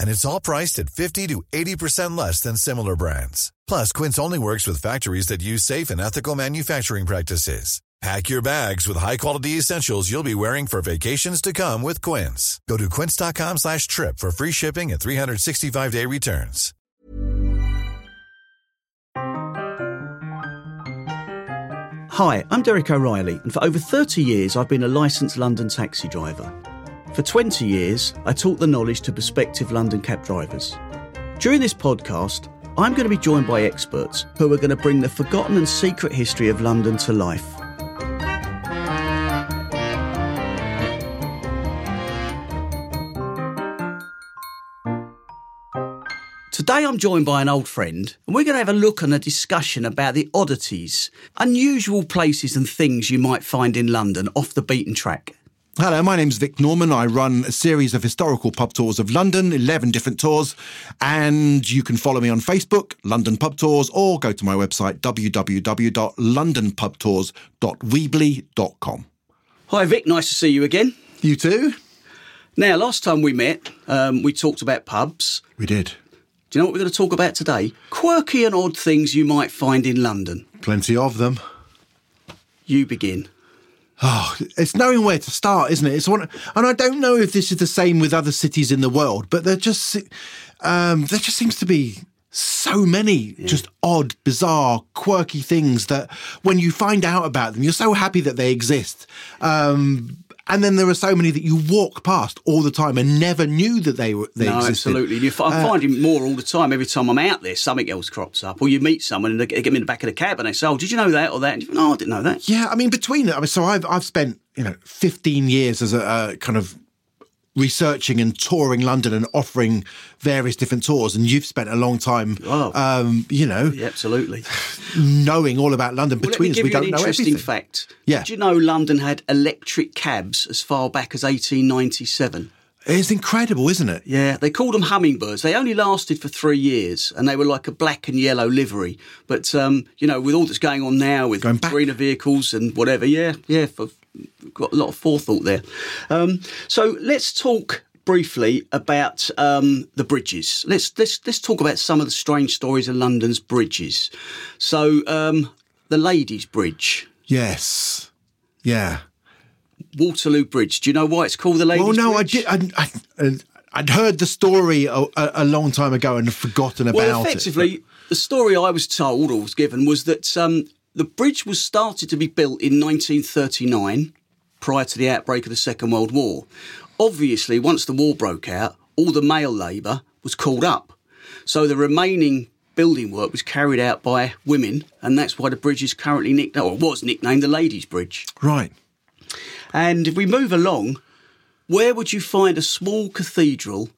And it's all priced at 50 to 80% less than similar brands. Plus, Quince only works with factories that use safe and ethical manufacturing practices. Pack your bags with high-quality essentials you'll be wearing for vacations to come with Quince. Go to quince.com slash trip for free shipping and 365-day returns. Hi, I'm Derek O'Reilly, and for over 30 years I've been a licensed London taxi driver. For 20 years, I taught the knowledge to prospective London cab drivers. During this podcast, I'm going to be joined by experts who are going to bring the forgotten and secret history of London to life. Today I'm joined by an old friend, and we're going to have a look and a discussion about the oddities, unusual places and things you might find in London off the beaten track. Hello, my name's Vic Norman. I run a series of historical pub tours of London, 11 different tours, and you can follow me on Facebook, London Pub Tours, or go to my website, www.londonpubtours.weebly.com. Hi, Vic. Nice to see you again. You too? Now, last time we met, um, we talked about pubs. We did. Do you know what we're going to talk about today? Quirky and odd things you might find in London. Plenty of them. You begin. Oh, it's knowing where to start, isn't it? It's one, and I don't know if this is the same with other cities in the world, but there just um, there just seems to be so many just odd, bizarre, quirky things that when you find out about them, you're so happy that they exist. Um, and then there are so many that you walk past all the time and never knew that they were they no, existed. absolutely. You, f- I'm uh, finding more all the time. Every time I'm out there, something else crops up. Or you meet someone and they get them in the back of the cab and they say, "Oh, did you know that or that?" And you "No, I didn't know that." Yeah, I mean, between it, I mean, so I've I've spent you know 15 years as a, a kind of researching and touring London and offering various different tours, and you've spent a long time, Oh. um, you know, Yeah, absolutely. knowing all about London. Well, Between us, we don't know interesting everything. fact. Yeah. Did you know London had electric cabs as far back as 1897? It's incredible, isn't it? Yeah, they called them hummingbirds. They only lasted for three years, and they were like a black and yellow livery. But um, you know, with all that's going on now with Going greener vehicles and whatever, yeah, yeah, for, got a lot of forethought there. Um, so let's talk briefly about um, the bridges. Let's let's let's talk about some of the strange stories of London's bridges. So um, the Ladies' Bridge. Yes. Yeah. Waterloo Bridge. Do you know why it's called the Ladies' Well, no, Bridge? I did. I, I, I'd heard the story a, a, a long time ago and forgotten about it. Well, it. effectively, the story I was told or was given was that um, the bridge was started to be built in 1939, prior to the outbreak of the Second World War. Obviously, once the war broke out, all the male labour was called up. So the remaining building work was carried out by women, and that's why the bridge is currently nicknamed, or was nicknamed the Ladies' Bridge. Right. And if we move along, where would you find a small cathedral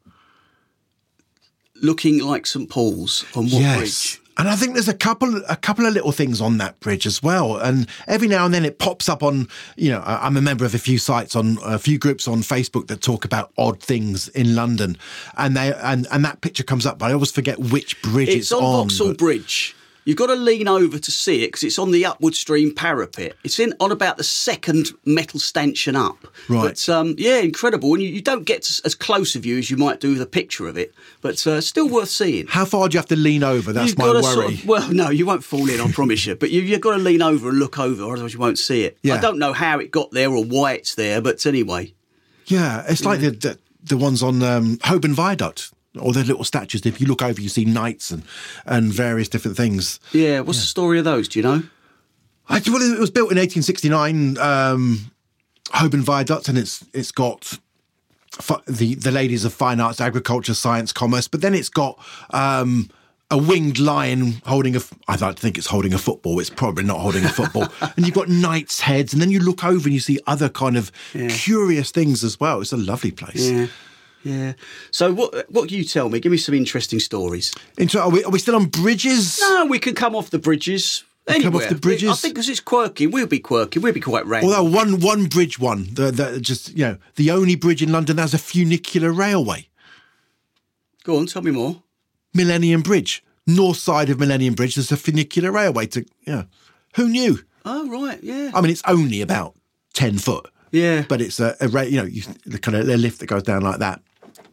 looking like St Paul's on what yes. bridge? And I think there's a couple, a couple of little things on that bridge as well. And every now and then it pops up on, you know, I'm a member of a few sites on a few groups on Facebook that talk about odd things in London, and they and and that picture comes up. But I always forget which bridge It's it's, on. Vauxhall Bridge. You've got to lean over to see it because it's on the upward stream parapet. It's in on about the second metal stanchion up. Right. But um, yeah, incredible. And you, you don't get to, as close a view as you might do with a picture of it, but uh, still worth seeing. How far do you have to lean over? That's You've my worry. sort of- well, no, you won't fall in, I promise you. But you, you've got to lean over and look over, otherwise you won't see it. Yeah. I don't know how it got there or why it's there, but anyway. Yeah, it's like the, the the ones on um, Holborn Viaduct. Or the little statues. If you look over, you see knights and, and various different things. Yeah, what's the story of those? Do you know? I, well, it was built in 1869, um, Holborn Viaduct, and it's it's got fi- the the ladies of fine arts, agriculture, science, commerce. But then it's got um, a winged lion holding a. f- I like to think it's holding a football. It's probably not holding a football. and you've got knights' heads, and then you look over and you see other kind of curious things as well. It's a lovely place. Yeah. Yeah. So what what can you tell me? Give me some interesting stories. Into, are, we, are we still on bridges? No, we can come off the bridges. Anywhere. come off the bridges? I think because it's quirky, we'll be quirky. We'll be quite random. Although one one bridge one, the, the just you know the only bridge in London that has a funicular railway, Go on, tell me more. Millennium Bridge, north side of Millennium Bridge. There's a funicular railway to yeah. Who knew? Oh right, yeah. I mean, it's only about ten foot. Yeah. but it's a, a you know you, the kind of a lift that goes down like that.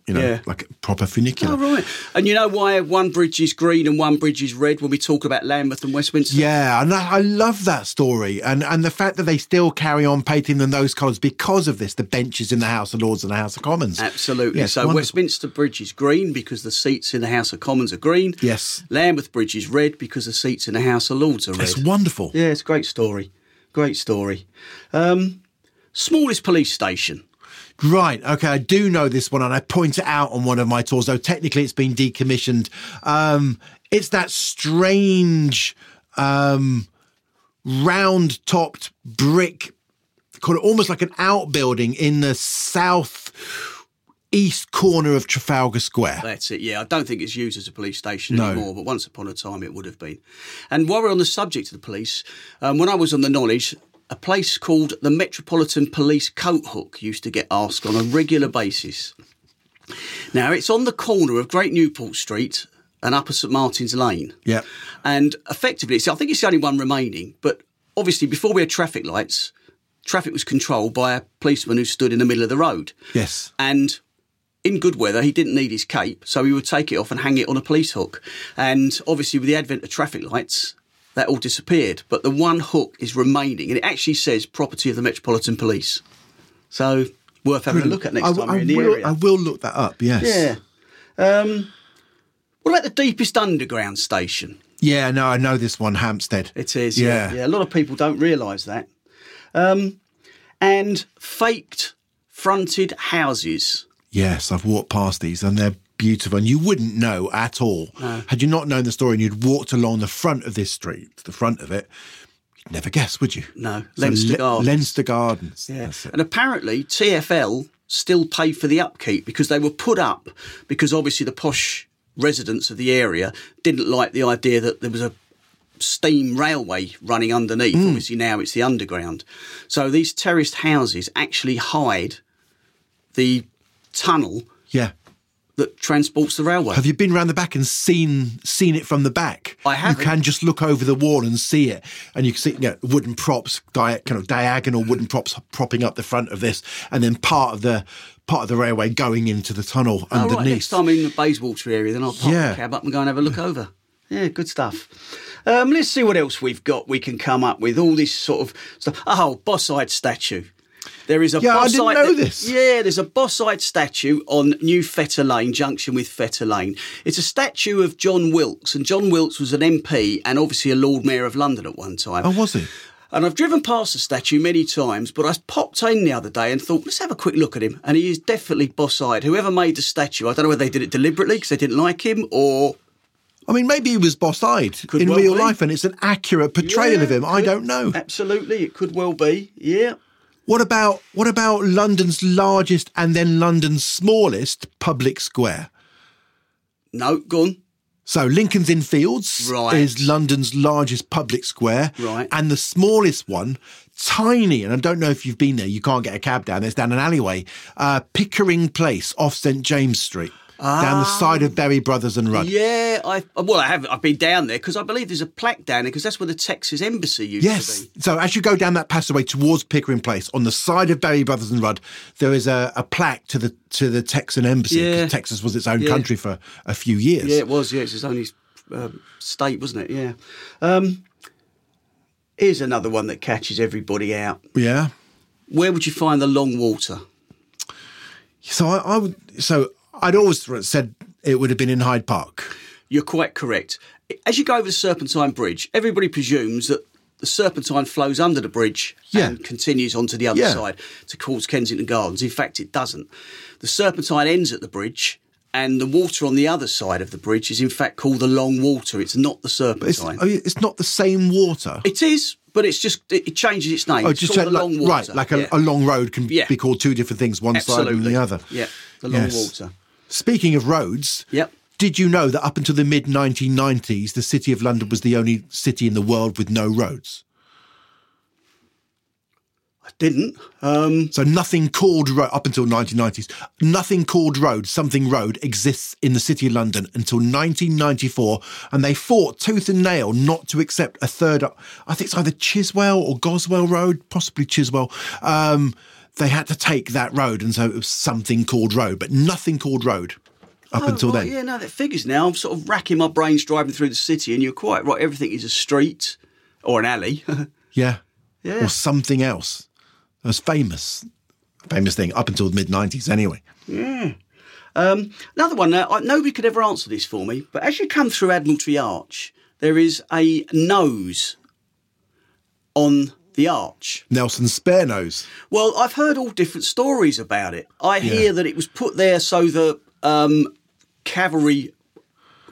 You know, Yeah. like a proper funicular. Oh, right. And you know why one bridge is green and one bridge is red when we talk about Lambeth and Westminster? Yeah, and I, I love that story, and and the fact that they still carry on painting them those colours because of this. The benches in the House of Lords and the House of Commons. Absolutely. Yes, so wonderful. Westminster Bridge is green because the seats in the House of Commons are green. Yes. Lambeth Bridge is red because the seats in the House of Lords are red. It's wonderful. Yeah, it's a great story. Great story. Um, smallest police station. Right. Okay. I do know this one, and I point it out on one of my tours. Though technically, it's been decommissioned. Um, it's that strange, um, round-topped brick, called almost like an outbuilding in the south east corner of Trafalgar Square. That's it. Yeah, I don't think it's used as a police station No. anymore, but once upon a time it would have been. And while we're on the subject of the police, um, when I was on the knowledge, a place called the Metropolitan Police Coat Hook used to get asked on a regular basis. Now it's on the corner of Great Newport Street and Upper St Martin's Lane. Yeah. And effectively, it's, I think it's the only one remaining. But obviously, before we had traffic lights, traffic was controlled by a policeman who stood in the middle of the road. Yes. And in good weather, he didn't need his cape, so he would take it off and hang it on a police hook. And obviously, with the advent of traffic lights, that all disappeared. But the one hook is remaining, and it actually says property of the Metropolitan Police. So worth having a look at next I, time I in the will, area. I will look that up. Yes. Yeah. Um, what about the deepest underground station? Yeah. No, I know this one, Hampstead. It is, yeah. Yeah. yeah. A lot of people don't realise that. Um, and faked fronted houses. Yes, I've walked past these and they're beautiful. And you wouldn't know at all. Had you not known the story and you'd walked along the front of this street, the front of it, you'd never guess, would you? No, So Leinster Le- Gardens. Leinster Gardens. Yeah. And apparently TFL still pay for the upkeep because they were put up because obviously the posh residents of the area didn't like the idea that there was a steam railway running underneath. Hmm. Obviously now it's the underground. So these terraced houses actually hide the tunnel Yeah. That transports the railway. Have you been round the back and seen seen it from the back? I haven't. You can just look over the wall and see it, and you can see you know, wooden props, di- kind of diagonal wooden props propping up the front of this, and then part of the part of the railway going into the tunnel Oh, underneath. right. Next time I'm in the Bayswater area, then I'll park Yeah. the cab up and go and have a look over. Yeah, good stuff. Um, let's see what else we've got. We can come up with all this sort of stuff. Oh, Bosside statue. There is a Yeah, I didn't know this. Yeah, there's a Bosside statue on New Fetter Lane, junction with Fetter Lane. It's a statue of John Wilkes, and John Wilkes was an MP and obviously a Lord Mayor of London at one time. oh, was he? And I've driven past the statue many times, but I popped in the other day and thought, let's have a quick look at him. And he is definitely boss-eyed. Whoever made the statue, I don't know whether they did it deliberately because they didn't like him or... I mean, maybe he was boss-eyed Could in well real be. life, and it's an accurate portrayal Yeah, of him. I don't know. Absolutely, it could well be. Yeah. What about what about London's largest and then London's smallest public square? No, go on. So Lincoln's Inn Fields Right. is London's largest public square, Right. And the smallest one, tiny, and I don't know if you've been there. You can't get a cab down. there. It's down an alleyway, uh, Pickering Place off St James Street, down the side of Berry Brothers and Rudd. Yeah, I well, I have. I've been down there because I believe there's a plaque down there because that's where the Texas Embassy used Yes. to be. So as you go down that passageway towards Pickering Place, on the side of Berry Brothers and Rudd, there is a, a plaque to the to the Texan embassy. Yeah. Texas was its own Yeah. country for a few years. Yeah, it was. Yeah, it's his only um, state, wasn't it? Yeah. Um, here's another one that catches everybody out. Yeah. Where would you find the long water? So I, I would. So I'd always said it would have been in Hyde Park. You're quite correct. As you go over the Serpentine Bridge, everybody presumes that the Serpentine flows under the bridge Yeah. and continues onto the other Yeah. side towards Kensington Gardens. In fact, it doesn't. The Serpentine ends at the bridge, and the water on the other side of the bridge is in fact called the Long Water. It's not the Serpentine. oh, it's not the same water. It is, but it's just it, changes its name. Oh, it's just called check, the like, Long Water. right, like a, Yeah. a long road can be called two different things, one side and the other. Yeah, the Long Yes. Water. Speaking of roads, Yep. did you know that up until the mid 1990s, the City of London was the only city in the world with no roads? I didn't. Um, So nothing called road up until 1990s. Nothing called road, something road exists in the city of London until 1994, and they fought tooth and nail not to accept a third. I think it's either Chiswell or Goswell Road, possibly Chiswell. Um, they had to take that road, and so it was something called road, but nothing called road up oh, until right, then. Yeah, no, that figures now. I'm sort of racking my brains driving through the city, and you're quite right. Everything is a street or an alley. Yeah. Yeah. Or something else. It was famous. Famous thing up until the mid 90s, anyway. Um, another one, now, I- nobody could ever answer this for me, but as you come through Admiralty Arch, there is a nose on the arch. Nelson Spare Nose. Well, I've heard all different stories about it. I hear that it was put there so that um, cavalry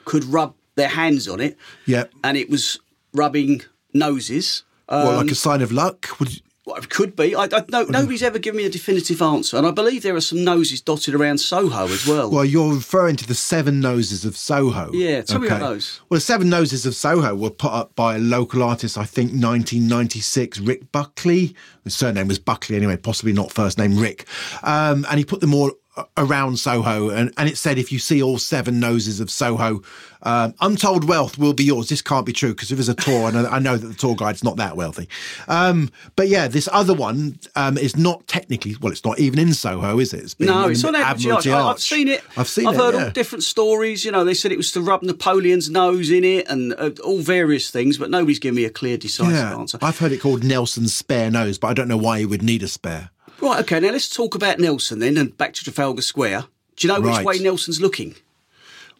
could rub their hands on it, Yeah. and it was rubbing noses. well, Um, like a sign of luck? Would, Well, it could be. I, I, no, nobody's ever given me a definitive answer, and I believe there are some noses dotted around Soho as well. Well, you're referring to the Seven Noses of Soho. Yeah, tell me about those. Well, the Seven Noses of Soho were put up by a local artist, I think, 1996, Rick Buckley. His surname was Buckley anyway, possibly not first name Rick. Um, and he put them all around Soho, and, and it said if you see all seven noses of Soho, um, untold wealth will be yours. This can't be true because if there's a tour, and I know that the tour guide's not that wealthy. Um, but yeah, this other one um, is not technically, well, it's not even in Soho, is it? It's no, it's on Admiralty Arch. I- I've seen it. I've seen it I've it. heard yeah. all different stories. You know, they said it was to rub Napoleon's nose in it, and uh, all various things, but nobody's given me a clear, decisive answer. I've heard it called Nelson's spare nose, but I don't know why he would need a spare. Right, okay. Now let's talk about Nelson then, and back to Trafalgar Square. Do you know which way Nelson's looking?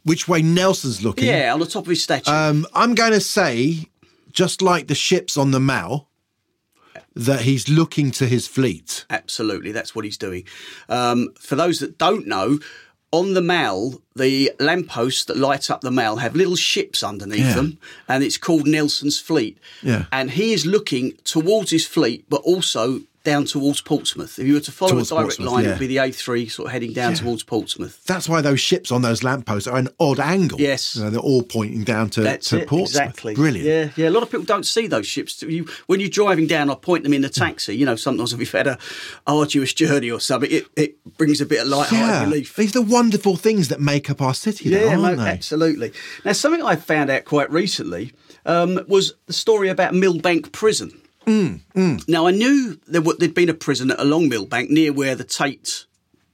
Which way Nelson's looking? Yeah, on the top of his statue. Um, I'm going to say, just like the ships on the Mall, that he's looking to his fleet. Absolutely, that's what he's doing. Um, for those that don't know, on the Mall, the lampposts that light up the Mall have little ships underneath Yeah. them, and it's called Nelson's Fleet. Yeah. And he is looking towards his fleet, but also down towards Portsmouth. If you were to follow Towards a direct line, yeah. it'd be the A3 sort of heading down Yeah. towards Portsmouth. That's why those ships on those lampposts are an odd angle. Yes. You know, they're all pointing down to, That's to it, Portsmouth. exactly. Brilliant. Yeah, yeah. A lot of people don't see those ships. You, when you're driving down, I point them in the taxi. You know, sometimes if you've had a arduous journey or something, it, it brings a bit of light-hearted Yeah. relief. These are the wonderful things that make up our city, though, Yeah, aren't no, they? absolutely. Now, something I found out quite recently um, was the story about Millbank Prison. Mm, Now, I knew there there'd been a prison along Millbank near where the Tate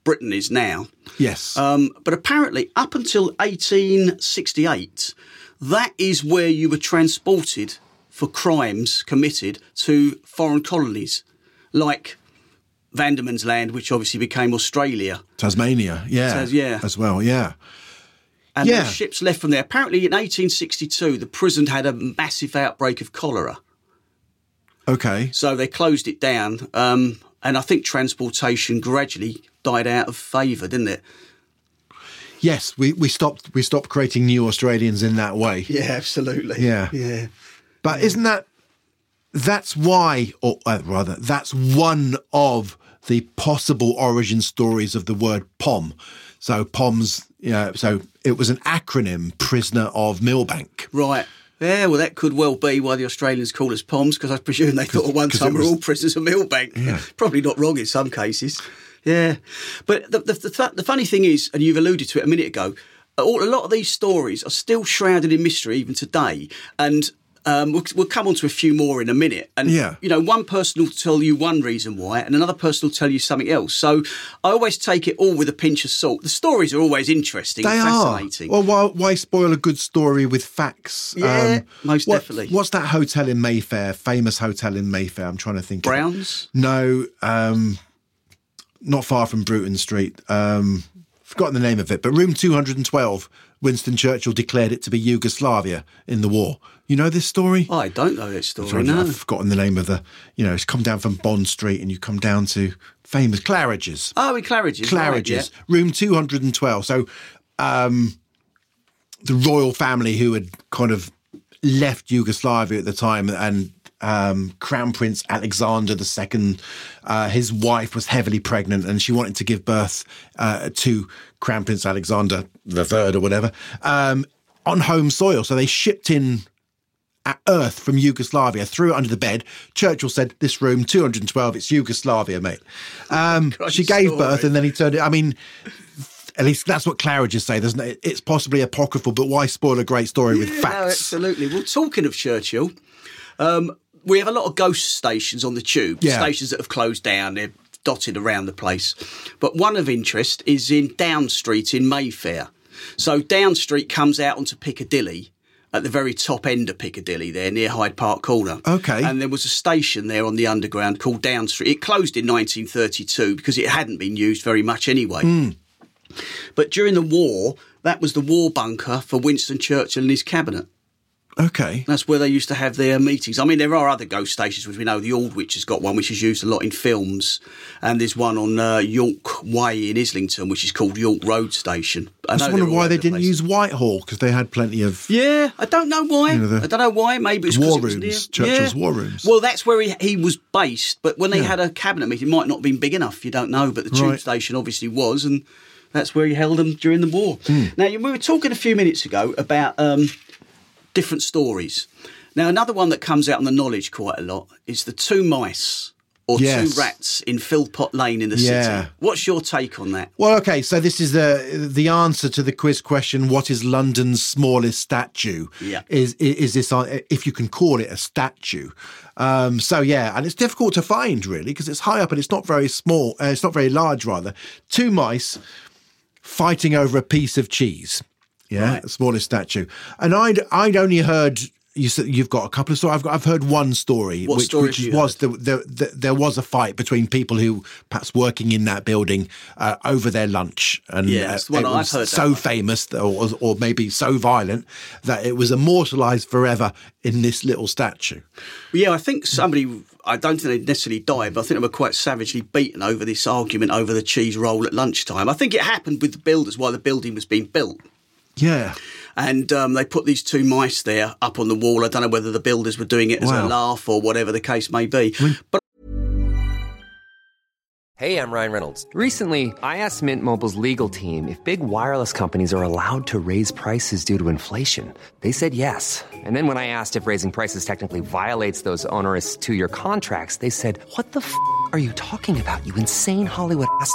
Britain is now. Yes. Um, but apparently, up until 1868, that is where you were transported for crimes committed to foreign colonies, like Van Diemen's Land, which obviously became Australia. Tasmania, yeah. Tas- yeah. As well, yeah. And Yeah. ships left from there. Apparently, in 1862, the prison had a massive outbreak of cholera. Okay. So they closed it down. Um, and I think transportation gradually died out of favour, didn't it? Yes, we, we stopped we stopped creating new Australians in that way. Yeah, absolutely. Yeah. Yeah. But isn't that that's why, or uh, rather, that's one of the possible origin stories of the word POM. So POM's, you know, so it was an acronym, Prisoner of Millbank. Right. Yeah, well, that could well be why the Australians call us POMs, because I presume they thought at one time we're all prisoners of Millbank. Probably not wrong in some cases. Yeah. But the, the, the, the funny thing is, and you've alluded to it a minute ago, all, a lot of these stories are still shrouded in mystery even today. And um, we'll, we'll come on to a few more in a minute. And, Yeah. you know, one person will tell you one reason why, and another person will tell you something else. So I always take it all with a pinch of salt. The stories are always interesting, They and are. fascinating. Well, why, why spoil a good story with facts? Um, Yeah, most what- definitely. What's that hotel in Mayfair? Famous hotel in Mayfair. I'm trying to think. of. Browns? No, um, not far from Bruton Street. Um, forgotten the name of it, but room 212 Winston Churchill declared it to be Yugoslavia in the war. You know this story? I don't know this story. Sorry, no. I've forgotten the name of the. You know, it's come down from Bond Street and you come down to famous Claridge's. Oh, in Claridge's. Claridge's, right, room 212. So, um, the royal family who had kind of left Yugoslavia at the time and um, Crown Prince Alexander II, uh, his wife was heavily pregnant and she wanted to give birth uh, to Crown Prince Alexander III or whatever um, on home soil. So they shipped in at earth from Yugoslavia, threw it under the bed. Churchill said, "This room, 212, it's Yugoslavia, mate." Um, she gave birth, and then he turned it. I mean, at least that's what Claridge's say. There's no, it's possibly apocryphal, but why spoil a great story with Yeah, no, facts? absolutely. Well, talking of Churchill, um, we have a lot of ghost stations on the tube, Yeah. stations that have closed down. They're dotted around the place. But one of interest is in Down Street in Mayfair. So Down Street comes out onto Piccadilly at the very top end of Piccadilly there near Hyde Park Corner. Okay. And there was a station there on the underground called Down Street. It closed in 1932 because it hadn't been used very much anyway. Hmm. But during the war, that was the war bunker for Winston Churchill and his cabinet. Okay, That's where they used to have their meetings. I mean, there are other ghost stations, which we know the Aldwych has got one, which is used a lot in films, and there's one on uh, York Way in Islington, which is called York Road Station. I just wonder why they didn't place. use Whitehall because they had plenty of. Yeah, I don't know why. know, the I don't know why. Maybe it's war it was rooms, Churchill's Yeah. war rooms. Well, that's where he, he was based. But when they had a cabinet meeting, it might not have been big enough. You don't know. But the tube Right. station obviously was, and that's where he held them during the war. Hmm. Now, we were talking a few minutes ago about um, different stories. Now, another one that comes out in the knowledge quite a lot is the two mice or Yes. two rats in Philpot Lane in the Yeah. city. What's your take on that? Well, okay, so this is the the answer to the quiz question: What is London's smallest statue? Yeah. is is, is this if you can call it a statue? Um, so yeah, and it's difficult to find really because it's high up and it's not very small. Uh, it's not very large, rather. Two mice fighting over a piece of cheese. Yeah, the smallest statue. And I'd I'd only heard. You said you've got a couple of stories. I've got. I've heard one story, What which, story which was the, the, the, there was a fight between people who perhaps working in that building uh, over their lunch, and uh, it was that so one. famous, or, or maybe so violent that it was immortalised forever in this little statue. Yeah, I think somebody, I don't think they necessarily died, but I think they were quite savagely beaten over this argument over the cheese roll at lunchtime. I think it happened with the builders while the building was being built. Yeah, And um, they put these two mice there up on the wall. I don't know whether the builders were doing it as Wow. a laugh or whatever the case may be. But Hey, I'm Ryan Reynolds. Recently, I asked Mint Mobile's legal team if big wireless companies are allowed to raise prices due to inflation. They said yes. And then when I asked if raising prices technically violates those onerous two year contracts, they said, What the f are you talking about, you insane Hollywood ass?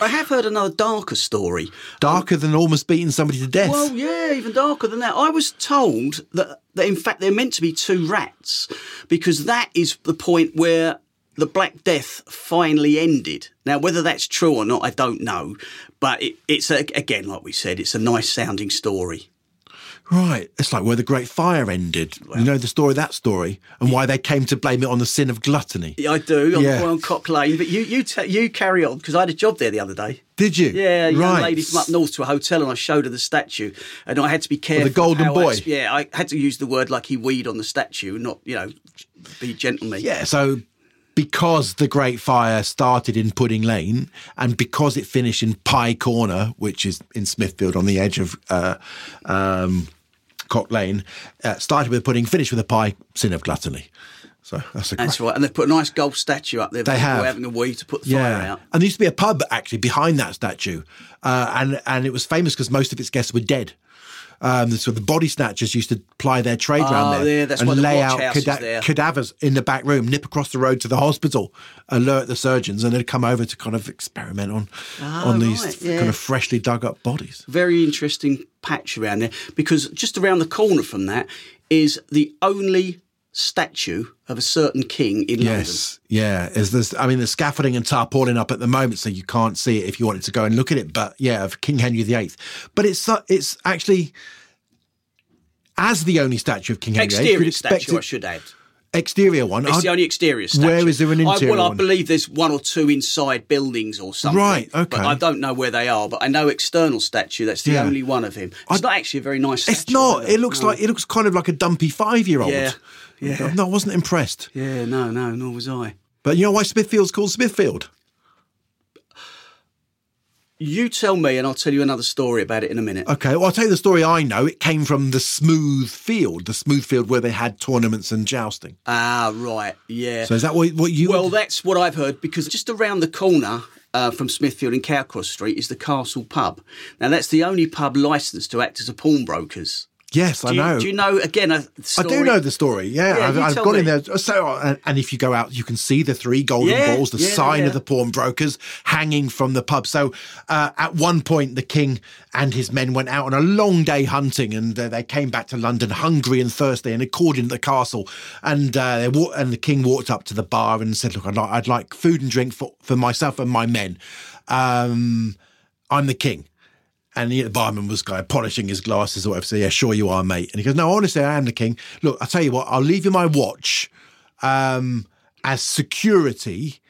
I have heard another darker story. Darker than almost beating somebody to death. Well, yeah, even darker than that. I was told that, that in fact they're meant to be two rats because that is the point where the Black Death finally ended. Now, whether that's true or not, I don't know. But it, it's, a, again, like we said, it's a nice sounding story. Right. It's like where the Great Fire ended. you know the story of that story and why they came to blame it on the sin of gluttony. Yeah, I do on, Yeah. on Cock Lane, but you you ta you carry on because I had a job there the other day. Did you? Yeah, a young right. lady from up north to a hotel, and I showed her the statue, and I had to be careful. The golden how I boy? yeah, I had to use the word like he weed on the statue, not you know, be gentleman. Yeah, so because the Great Fire started in Pudding Lane and because it finished in Pie Corner, which is in Smithfield on the edge of uh, um, Cock Lane, uh, started with a pudding, finished with a pie, sin of gluttony. So that's a That's right, and they've put a nice gold statue up there. They have. having a wee to put the fire out. and there used to be a pub actually behind that statue, uh, and and it was famous because most of its guests were dead. Um, so the body snatchers used to ply their trade Oh, around there yeah, that's and the lay out there. cadavers in the back room, nip across the road to the hospital, alert the surgeons, and they'd come over to kind of experiment on on these Ah, right, yeah. kind of freshly dug up bodies. Very interesting patch around there because just around the corner from that is the only statue of a certain king in London. Yes, yeah. Is this? I mean, the scaffolding and tarpaulin up at the moment, so you can't see it if you wanted to go and look at it. But yeah, of King Henry VIII. But it's uh, it's actually as the only statue of King Henry VIII. Exterior expect statue, I should add. Exterior one. It's I'd- the only exterior statue. Where is there an I, interior well, I believe there's one or two inside buildings or something. Right, okay. But I don't know where they are. But I know external statue. That's the Yeah. only one of him. It's not actually a very nice. Statue, It's not. either. It looks No. like it looks kind of like a dumpy five-year-old. Yeah, oh yeah. No, I wasn't impressed. Yeah, no, no, nor was I. But you know why Smithfield's called Smithfield? You tell me, and I'll tell you another story about it in a minute. Okay, well, I'll tell you the story I know. It came from the Smooth Field, the Smooth Field where they had tournaments and jousting. Ah, right, yeah. So is that what, what you? Well, that's what I've heard because just around the corner uh, from Smithfield in Cowcross Street is the Castle Pub. Now, that's the only pub licensed to act as a pawnbrokers. Yes, Do I you, know. Do you know again? A I story? I do know the story. Yeah, Yeah, I've, I've tell gone in there. So, and, and if you go out, you can see the three golden Yeah, balls, the yeah, sign of the pawnbrokers hanging from the pub. So, uh, at one point, the king and his men went out on a long day hunting, and uh, they came back to London hungry and thirsty, and in at the castle. And uh, wa- and the king walked up to the bar and said, "Look, I'd like, I'd like food and drink for, for myself and my men. Um, I'm the king." And the barman was kind of polishing his glasses or whatever. So, yeah, sure you are, mate. And he goes, no, honestly, I am the king. Look, I'll tell you what, I'll leave you my watch um, as security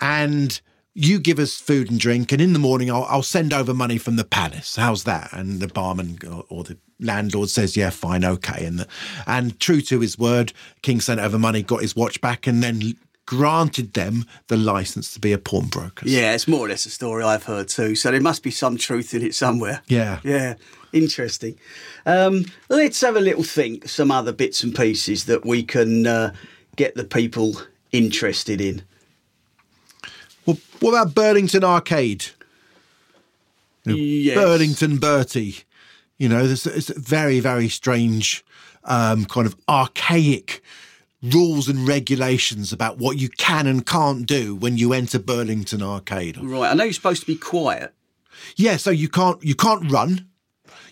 and you give us food and drink. And in the morning, I'll, I'll send over money from the palace. How's that? And the barman or, the landlord says, yeah, fine, okay. And, the, and true to his word, King sent over money, got his watch back, and then granted them the license to be a pawnbroker. Yeah, it's more or less a story I've heard too. So there must be some truth in it somewhere. Yeah. Yeah, interesting. Um, let's have a little think. Some other bits and pieces that we can uh, get the people interested in. Well, what about Burlington Arcade? Yes. Burlington Bertie. You know, there's it's a very, very strange, um, kind of archaic rules and regulations about what you can and can't do when you enter Burlington Arcade. Right, I know you're supposed to be quiet. Yeah, so you can't you can't run.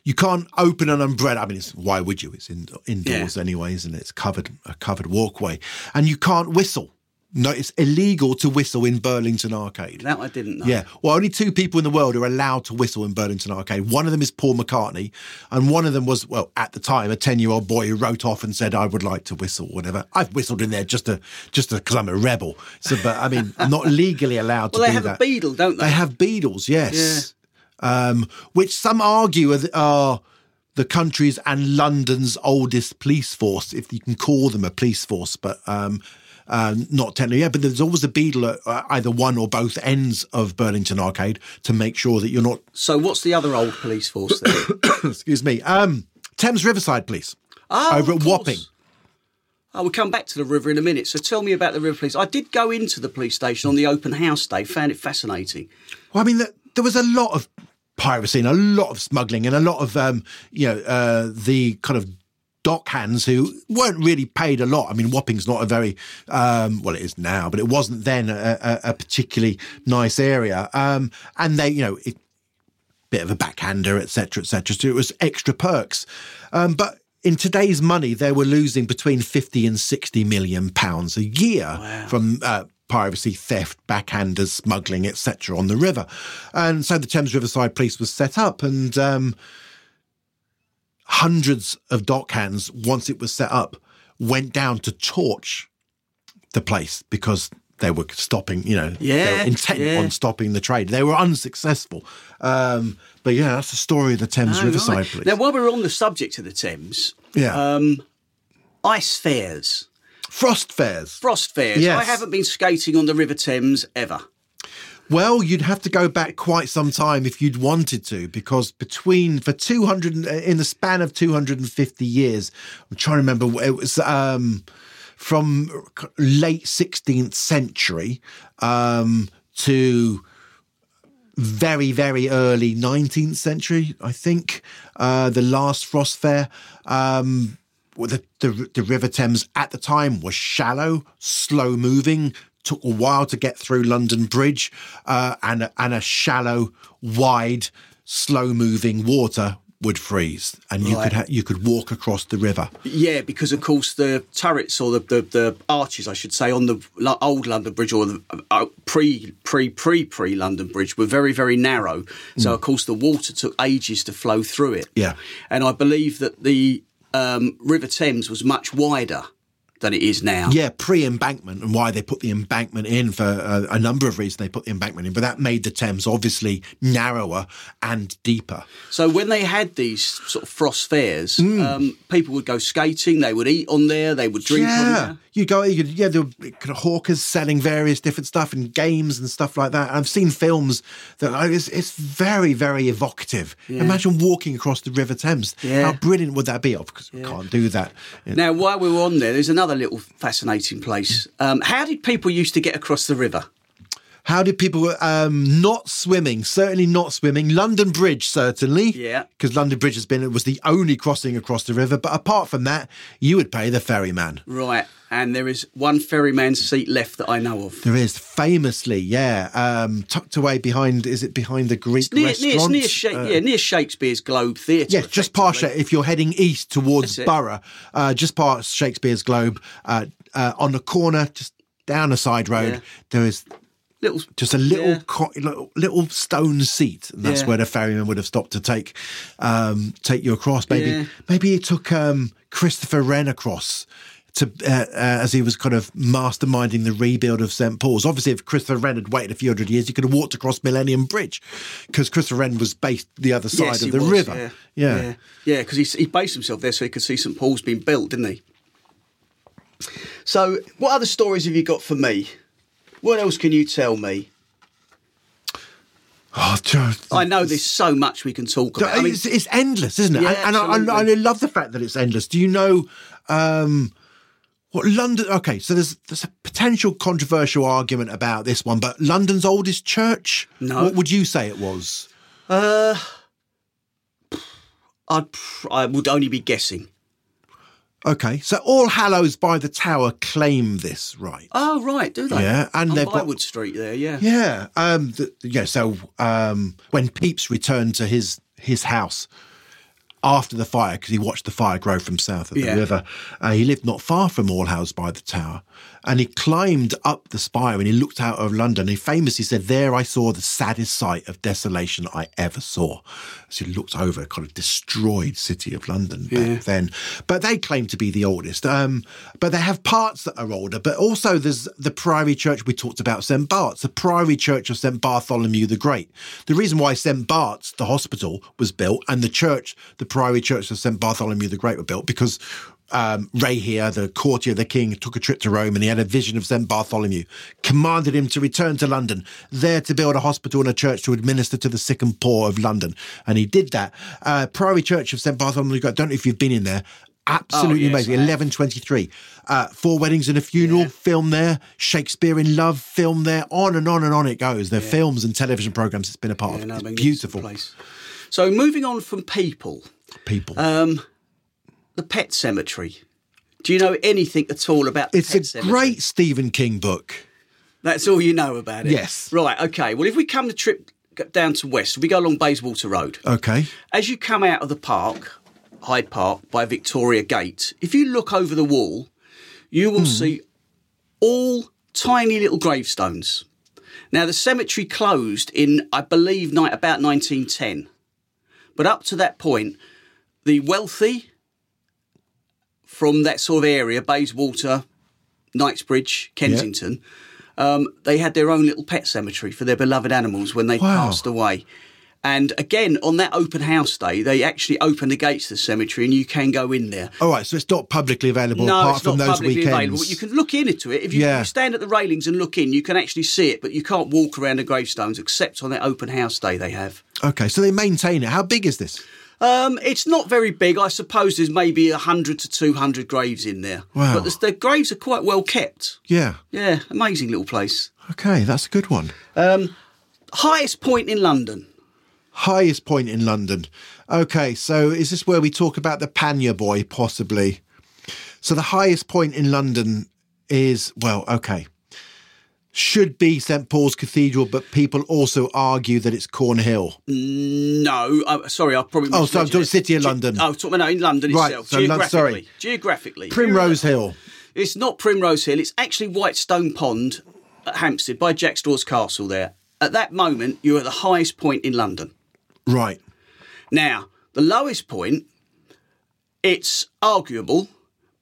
You can't open an umbrella. I mean, it's, why would you? It's in, indoors anyways, and it's covered a covered walkway. And you can't whistle. No, it's illegal to whistle in Burlington Arcade. That I didn't know. Yeah. Well, only two people in the world are allowed to whistle in Burlington Arcade. One of them is Paul McCartney, and one of them was, well, at the time, a ten-year-old boy who wrote off and said, "I would like to whistle." Whatever. I've whistled in there just to, just because I'm a rebel. So, but I mean, I'm not legally allowed to whistle. Well, they have a beadle, don't they? They have beadles, yes. Um, which some argue are, are the country's and London's oldest police force, if you can call them a police force, but um, uh, not technically. Yeah, but there's always a beadle at uh, either one or both ends of Burlington Arcade to make sure that you're not. So what's the other old police force there? excuse me. Um, Thames Riverside Police Oh, over at. Wapping. Oh, we'll come back to the river in a minute. So tell me about the river police. I did go into the police station on the open house day. Found it fascinating. Well, I mean, there was a lot of piracy and a lot of smuggling and a lot of, um, you know, uh, the kind of dockhands who weren't really paid a lot. I mean, Wapping's not a very um, well, it is now, but it wasn't then a, a, a particularly nice area. Um, and they, you know, it, bit of a backhander, etc., etc. So it was extra perks. Um, but in today's money, they were losing between 50 and 60 million pounds a year from uh, piracy, theft, backhanders, smuggling, etc. on the river. And so the Thames Riverside Police was set up and um, hundreds of dockhands, once it was set up, went down to torch the place because they were stopping, you know, they Yeah, were intent yeah. on stopping the trade. They were unsuccessful. Um, but yeah, that's the story of the Thames Oh, Riverside right. Police. Now, while we're on the subject of the Thames, yeah. um, ice fairs, Frost fairs. frost fairs. Yes. I haven't been skating on the River Thames ever. Well, you'd have to go back quite some time if you'd wanted to, because between for two hundred in the span of two hundred and fifty years, I'm trying to remember. It was um, from late sixteenth century um, to very very early 19th century i think uh the last frost fair um the, the the river thames at the time was shallow slow moving took a while to get through london bridge uh and a, and a shallow wide slow moving water would freeze and you Right. could ha- you could walk across the river Yeah, because of course the turrets or the, the, the arches, I should say, on the old London Bridge or the uh, pre pre pre pre London Bridge were very very narrow. So of course the water took ages to flow through it. Yeah. and I believe that the um, River Thames was much wider than it is now. Yeah, pre-embankment, and why they put the embankment in for uh, a number of reasons. They put the embankment in, but that made the Thames obviously narrower and deeper. So when they had these sort of frost fairs, Mm. um, people would go skating. They would eat on there. They would drink on yeah, there. you go. You could, yeah, there were kind of hawkers selling various different stuff and games and stuff like that. I've seen films that like, it's, it's very, very evocative. Yeah. Imagine walking across the River Thames. Yeah. How brilliant would that be? Of course, we can't do that. Now, while we were on there, there's another little fascinating place. Um, how did people used to get across the river? How did people um, not swimming? Certainly not swimming. London Bridge, certainly. Yeah. Because London Bridge has been it was the only crossing across the river. But apart from that, you would pay the ferryman. Right, and there is one ferryman's seat left that I know of. There is famously, yeah, um, tucked away behind. Is it behind the Greek It's near, near, it's near, Sha- Uh, yeah, near Shakespeare's Globe Theatre. Yeah, just past it. If you're heading east towards Borough, uh, just past Shakespeare's Globe, uh, uh, on the corner, just down a side road, Yeah. there is Little, just a little, Yeah. co- little little stone seat, and that's Yeah. where the ferryman would have stopped to take um, take you across. Maybe Yeah. maybe he took um, Christopher Wren across. To, uh, uh, as he was kind of masterminding the rebuild of St Paul's. Obviously, if Christopher Wren had waited a few hundred years, he could have walked across Millennium Bridge because Christopher Wren was based the other side Yes, of the was, river. Yeah, yeah, yeah. Because he, he based himself there so he could see St Paul's being built, didn't he? So, what other stories have you got for me? What else can you tell me? Oh, Joe, I know there's so much we can talk about. I mean, it's, it's endless, isn't it? Yeah, and, and, I, and I love the fact that it's endless. Do you know um, what London? Okay, so there's there's a potential controversial argument about this one, but London's oldest church. No. What would you say it was? uh, I'd, I would only be guessing. Okay, so All Hallows by the Tower claim this right. Oh, right, do they? Yeah, and they've got- Byward Street there, yeah. Yeah, um, th- yeah. So um, when Pepys returned to his his house after the fire, because he watched the fire grow from south of the Yeah. river, uh, he lived not far from All Hallows by the Tower, and he climbed up the spire and he looked out of London. He famously said, "There I saw the saddest sight of desolation I ever saw." So he looked over a kind of destroyed city of London back then. But they claim to be the oldest. Um, but they have parts that are older. But also there's the Priory Church we talked about, St. Bart's, the Priory Church of St. Bartholomew the Great. The reason why St. Bart's, the hospital, was built and the church, the Priory Church of St. Bartholomew the Great were built because um, Rahere, the courtier of the king, took a trip to Rome and he had a vision of St. Bartholomew, commanded him to return to London, there to build a hospital and a church to administer to the sick and poor of London. And he did that. Uh, Priory Church of St. Bartholomew, I don't know if you've been in there. Absolutely yes, amazing. 1123. Uh, Four Weddings and a Funeral, film there. Shakespeare in Love, film there. On and on and on it goes. there The films and television programs it's been a part Yeah, of. no, It's beautiful. place. So, moving on from people, People. um, the Pet Cemetery? Do you know anything at all about the It's Pet a Cemetery? great Stephen King book. That's all you know about it? Yes. Right, okay. Well, if we come the trip down to West, we go along Bayswater Road. Okay. As you come out of the park, Hyde Park, by Victoria Gate, if you look over the wall, you will hmm. see all tiny little gravestones. Now, the cemetery closed in, I believe, ni- about 1910. But up to that point, the wealthy from that sort of area, Bayswater, Knightsbridge, Kensington, um, they had their own little pet cemetery for their beloved animals when they Wow. passed away. And again, on that open house day, they actually open the gates to the cemetery and you can go in there. All right, so it's not publicly available no, apart it's from not those publicly weekends. available. You can look into it. If you, Yeah. you stand at the railings and look in, you can actually see it, but you can't walk around the gravestones except on that open house day they have. Okay, so they maintain it. How big is this? Um, it's not very big. I suppose there's maybe 100 to 200 graves in there. Wow. But the, the graves are quite well kept. Yeah. Yeah, amazing little place. Okay, that's a good one. Um, highest point in London. Highest point in London. Okay, so is this where we talk about the Panyer boy, possibly? So the highest point in London is, well, okay. Should be St Paul's Cathedral, but people also argue that it's Cornhill. No, uh, sorry, I probably. Oh, so I'm talking. City of Ge- London. Oh, talking no, in London Right, itself. so geographically, sorry. geographically, Primrose Hill. It's not Primrose Hill. It's actually Whitestone Pond at Hampstead by Jack Straw's Castle. There, at that moment, you're at the highest point in London. Right. Now, the lowest point, it's arguable,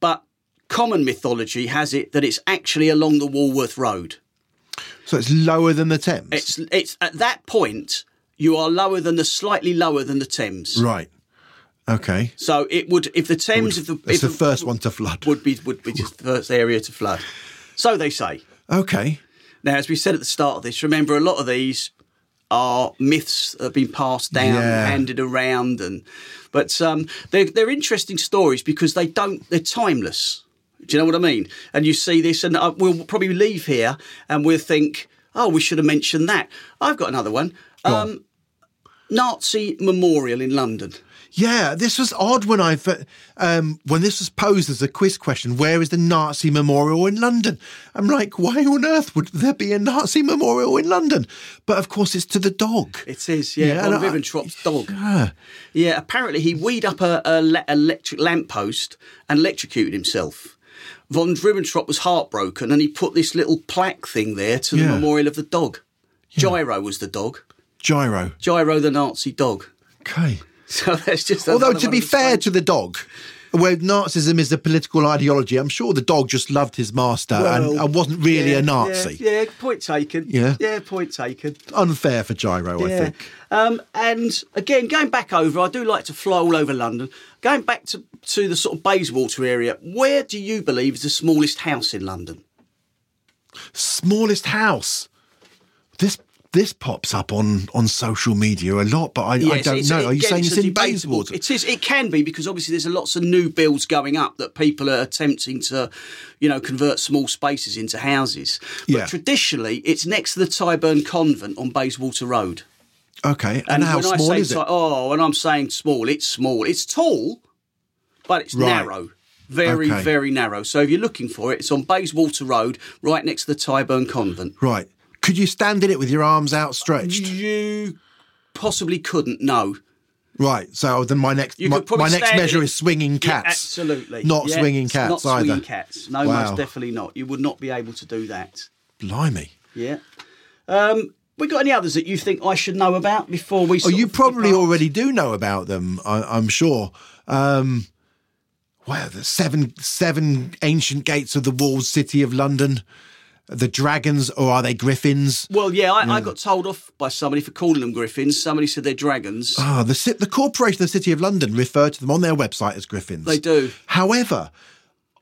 but common mythology has it that it's actually along the Walworth Road. So it's lower than the Thames. It's it's at that point you are lower than the slightly lower than the Thames. right. Okay. So it would if the Thames if the It's if the first one to flood. would be would be just the first area to flood. So they say. Okay. Now, as we said at the start of this, remember a lot of these are myths that have been passed down, Yeah. handed around, and but um, they're they're interesting stories because they don't they're timeless. Do you know what I mean? And you see this, and uh, we'll probably leave here, and we'll think, oh, we should have mentioned that. I've got another one. Go on. Um, Nazi Memorial in London. Yeah, this was odd when I um, when this was posed as a quiz question. Where is the Nazi memorial in London? I'm like, why on earth would there be a Nazi memorial in London? But of course, it's to the dog. It is, yeah, Yeah, von Ribbentrop's dog. Yeah. Yeah, apparently he weed up a, a le- electric lamppost and electrocuted himself. Von Ribbentrop was heartbroken and he put this little plaque thing there to the Yeah. memorial of the dog. Giro was the dog. Giro. Giro the Nazi dog. Okay. So that's just. Although to be fair to the dog, where Nazism is a political ideology, I'm sure the dog just loved his master and, Well, and wasn't really yeah, a Nazi. Yeah, yeah, point taken. Yeah. yeah, point taken. Unfair for Giro, I think. Um, and again, going back over, I do like to fly all over London. Going back to, to the sort of Bayswater area, where do you believe is the smallest house in London? Smallest house. This this pops up on, on social media a lot, but I, I don't know. Are you saying it's in Bayswater? It is. It can be because obviously there's a lots of new builds going up that people are attempting to, you know, convert small spaces into houses. But Yeah. traditionally, it's next to the Tyburn Convent on Bayswater Road. Okay, and, how when I small say is it? Oh, when I'm saying small, it's small. It's tall, but it's Right. narrow. Very, Okay. very narrow. So if you're looking for it, it's on Bayswater Road, right next to the Tyburn Convent. Right. Could you stand in it with your arms outstretched? You possibly couldn't. No. Right. So then my next my, my next measure in- is swinging Yeah, cats. absolutely. Not Yeah, swinging cats not either. swinging cats. No, Wow. most definitely not. You would not be able to do that. Blimey. Yeah. Um, we got any others that you think I should know about before we? Oh, you probably already do know about them. I, I'm sure. Um, well, the seven seven ancient gates of the walled city of London. The dragons, or are they griffins? Well, yeah, I, I got told off by somebody for calling them griffins. Somebody said they're dragons. Ah, the the corporation of the city of London refer to them on their website as griffins. They do. However,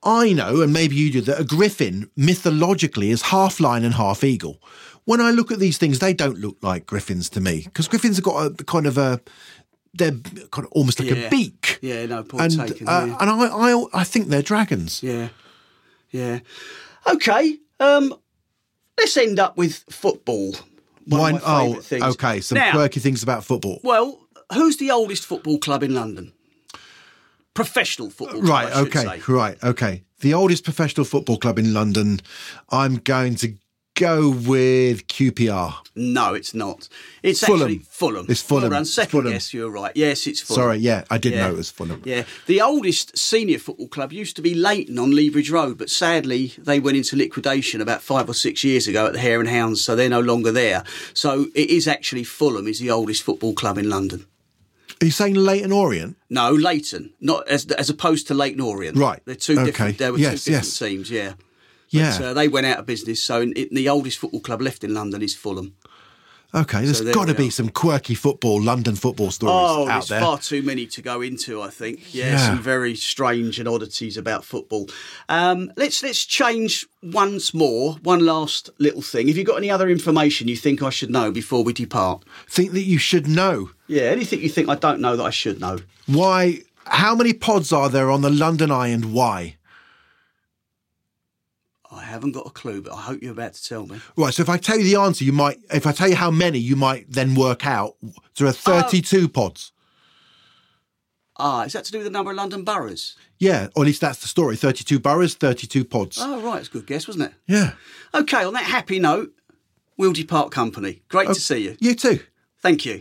I know, and maybe you do, that a griffin mythologically is half lion and half eagle. When I look at these things, they don't look like griffins to me because griffins have got a kind of a they're kind of almost like Yeah. a beak. Yeah, no point and taken. uh, yeah. and I, I I think they're dragons. yeah, yeah. Okay. Um, let's end up with football. One Why- oh, things. okay. Some Now, quirky things about football. Well, who's the oldest football club in London? professional football. Club, Right, okay, say. right, okay. The oldest professional football club in London, I'm going to go with QPR. No, it's not. It's Fulham. actually Fulham. It's Fulham. Well Second Fulham. guess, you're right. Yes, it's Fulham. Sorry, yeah, I did know it was Fulham. Yeah, the oldest senior football club used to be Leyton on Lea Bridge Road, but sadly they went into liquidation about five or six years ago at the Hare and Hounds, so they're no longer there. So it is actually Fulham is the oldest football club in London. Are you saying Leyton Orient? No, Leyton, not as as opposed to Leyton Orient. Right. they're two Okay. different. There were Yes, two different yes. teams. Yeah. Yeah. But, uh, they went out of business, so it, the oldest football club left in London is Fulham. Okay, there's So there got to be some quirky football, London football stories Oh, out there's there. far too many to go into. I think. Yeah, Yeah. some very strange and oddities about football. Um, let's let's change once more. One last little thing. Have you got any other information you think I should know before we depart? Think that you should know Yeah, anything you think I don't know that I should know? why? How many pods are there on the London Eye and why? I haven't got a clue, but I hope you're about to tell me. Right, so if I tell you the answer, you might. If I tell you how many, you might then work out. There are 32 pods. Ah, is that to do with the number of London boroughs? Yeah, or at least that's the story. 32 boroughs, 32 pods. Oh, right, it's a good guess, wasn't it? Yeah. Okay, on that happy note, we'll depart company. Great to see you. You too. Thank you.